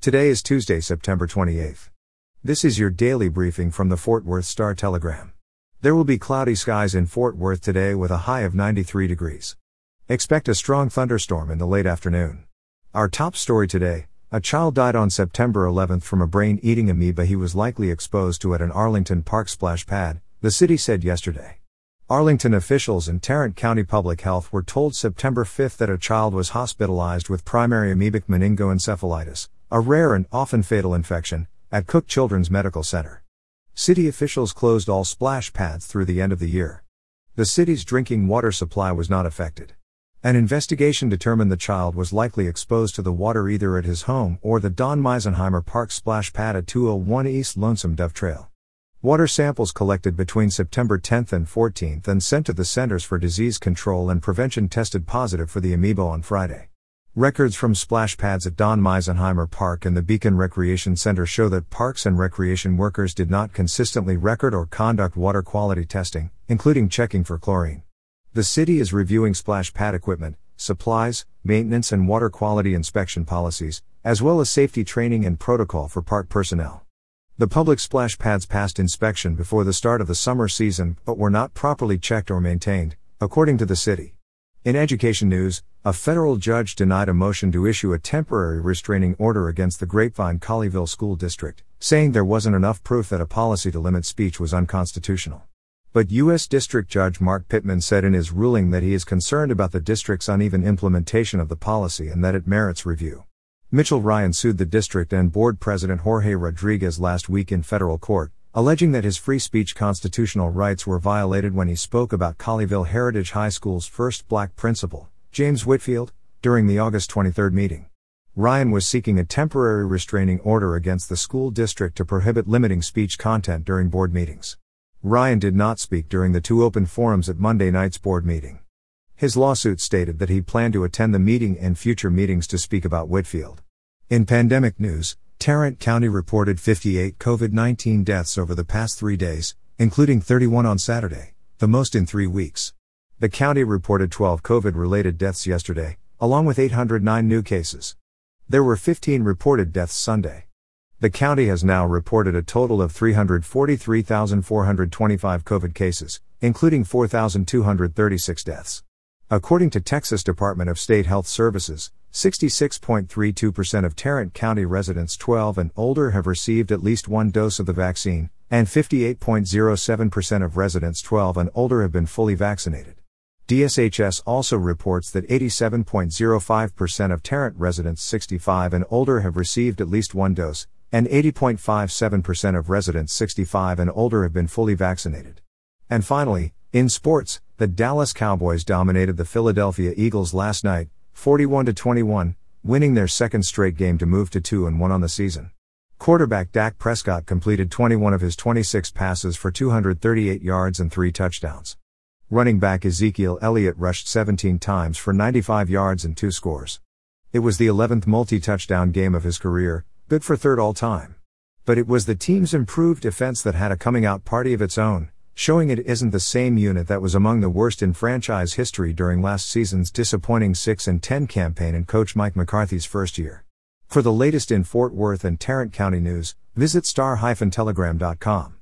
Today is Tuesday, September 28th. This is your daily briefing from the Fort Worth Star Telegram. There will be cloudy skies in Fort Worth today with a high of 93 degrees. Expect a strong thunderstorm in the late afternoon. Our top story today a child died on September 11th from a brain eating amoeba he was likely exposed to at an Arlington Park splash pad, the city said yesterday. Arlington officials and Tarrant County Public Health were told September 5 that a child was hospitalized with primary amoebic meningoencephalitis, a rare and often fatal infection, at Cook Children's Medical Center. City officials closed all splash pads through the end of the year. The city's drinking water supply was not affected. An investigation determined the child was likely exposed to the water either at his home or the Don Misenhimer Park splash pad at 201 East Lonesome Dove Trail. Water samples collected between September 10 and 14 and sent to the Centers for Disease Control and Prevention tested positive for the amoeba on Friday. Records from splash pads at Don Misenhimer Park and the Beacon Recreation Center show that parks and recreation workers did not consistently record or conduct water quality testing, including checking for chlorine. The city is reviewing splash pad equipment, supplies, maintenance, and water quality inspection policies, as well as safety training and protocol for park personnel. The public splash pads passed inspection before the start of the summer season but were not properly checked or maintained, according to the city. In education news, a federal judge denied a motion to issue a temporary restraining order against the Grapevine Colleyville School District, saying there wasn't enough proof that a policy to limit speech was unconstitutional. But U.S. District Judge Mark Pittman said in his ruling that he is concerned about the district's uneven implementation of the policy and that it merits review. Mitchell Ryan sued the district and board president Jorge Rodriguez last week in federal court, alleging that his free speech constitutional rights were violated when he spoke about Colleyville Heritage High School's first black principal, James Whitfield, during the August 23 meeting. Ryan was seeking a temporary restraining order against the school district to prohibit limiting speech content during board meetings. Ryan did not speak during the two open forums at Monday night's board meeting. His lawsuit stated that he planned to attend the meeting and future meetings to speak about Whitfield. In pandemic news, Tarrant County reported 58 COVID 19 deaths over the past three days, including 31 on Saturday, the most in three weeks. The county reported 12 COVID related deaths yesterday, along with 809 new cases. There were 15 reported deaths Sunday. The county has now reported a total of 343,425 COVID cases, including 4,236 deaths. According to Texas Department of State Health Services, 66.32% of Tarrant County residents 12 and older have received at least one dose of the vaccine, and 58.07% of residents 12 and older have been fully vaccinated. DSHS also reports that 87.05% of Tarrant residents 65 and older have received at least one dose, and 80.57% of residents 65 and older have been fully vaccinated. And finally, in sports, the Dallas Cowboys dominated the Philadelphia Eagles last night, 41 21, winning their second straight game to move to 2 and 1 on the season. Quarterback Dak Prescott completed 21 of his 26 passes for 238 yards and 3 touchdowns. Running back Ezekiel Elliott rushed 17 times for 95 yards and 2 scores. It was the 11th multi-touchdown game of his career, good for third all time. But it was the team's improved defense that had a coming out party of its own, showing it isn't the same unit that was among the worst in franchise history during last season's disappointing 6 and 10 campaign in coach Mike McCarthy's first year. For the latest in Fort Worth and Tarrant County news, visit star-telegram.com.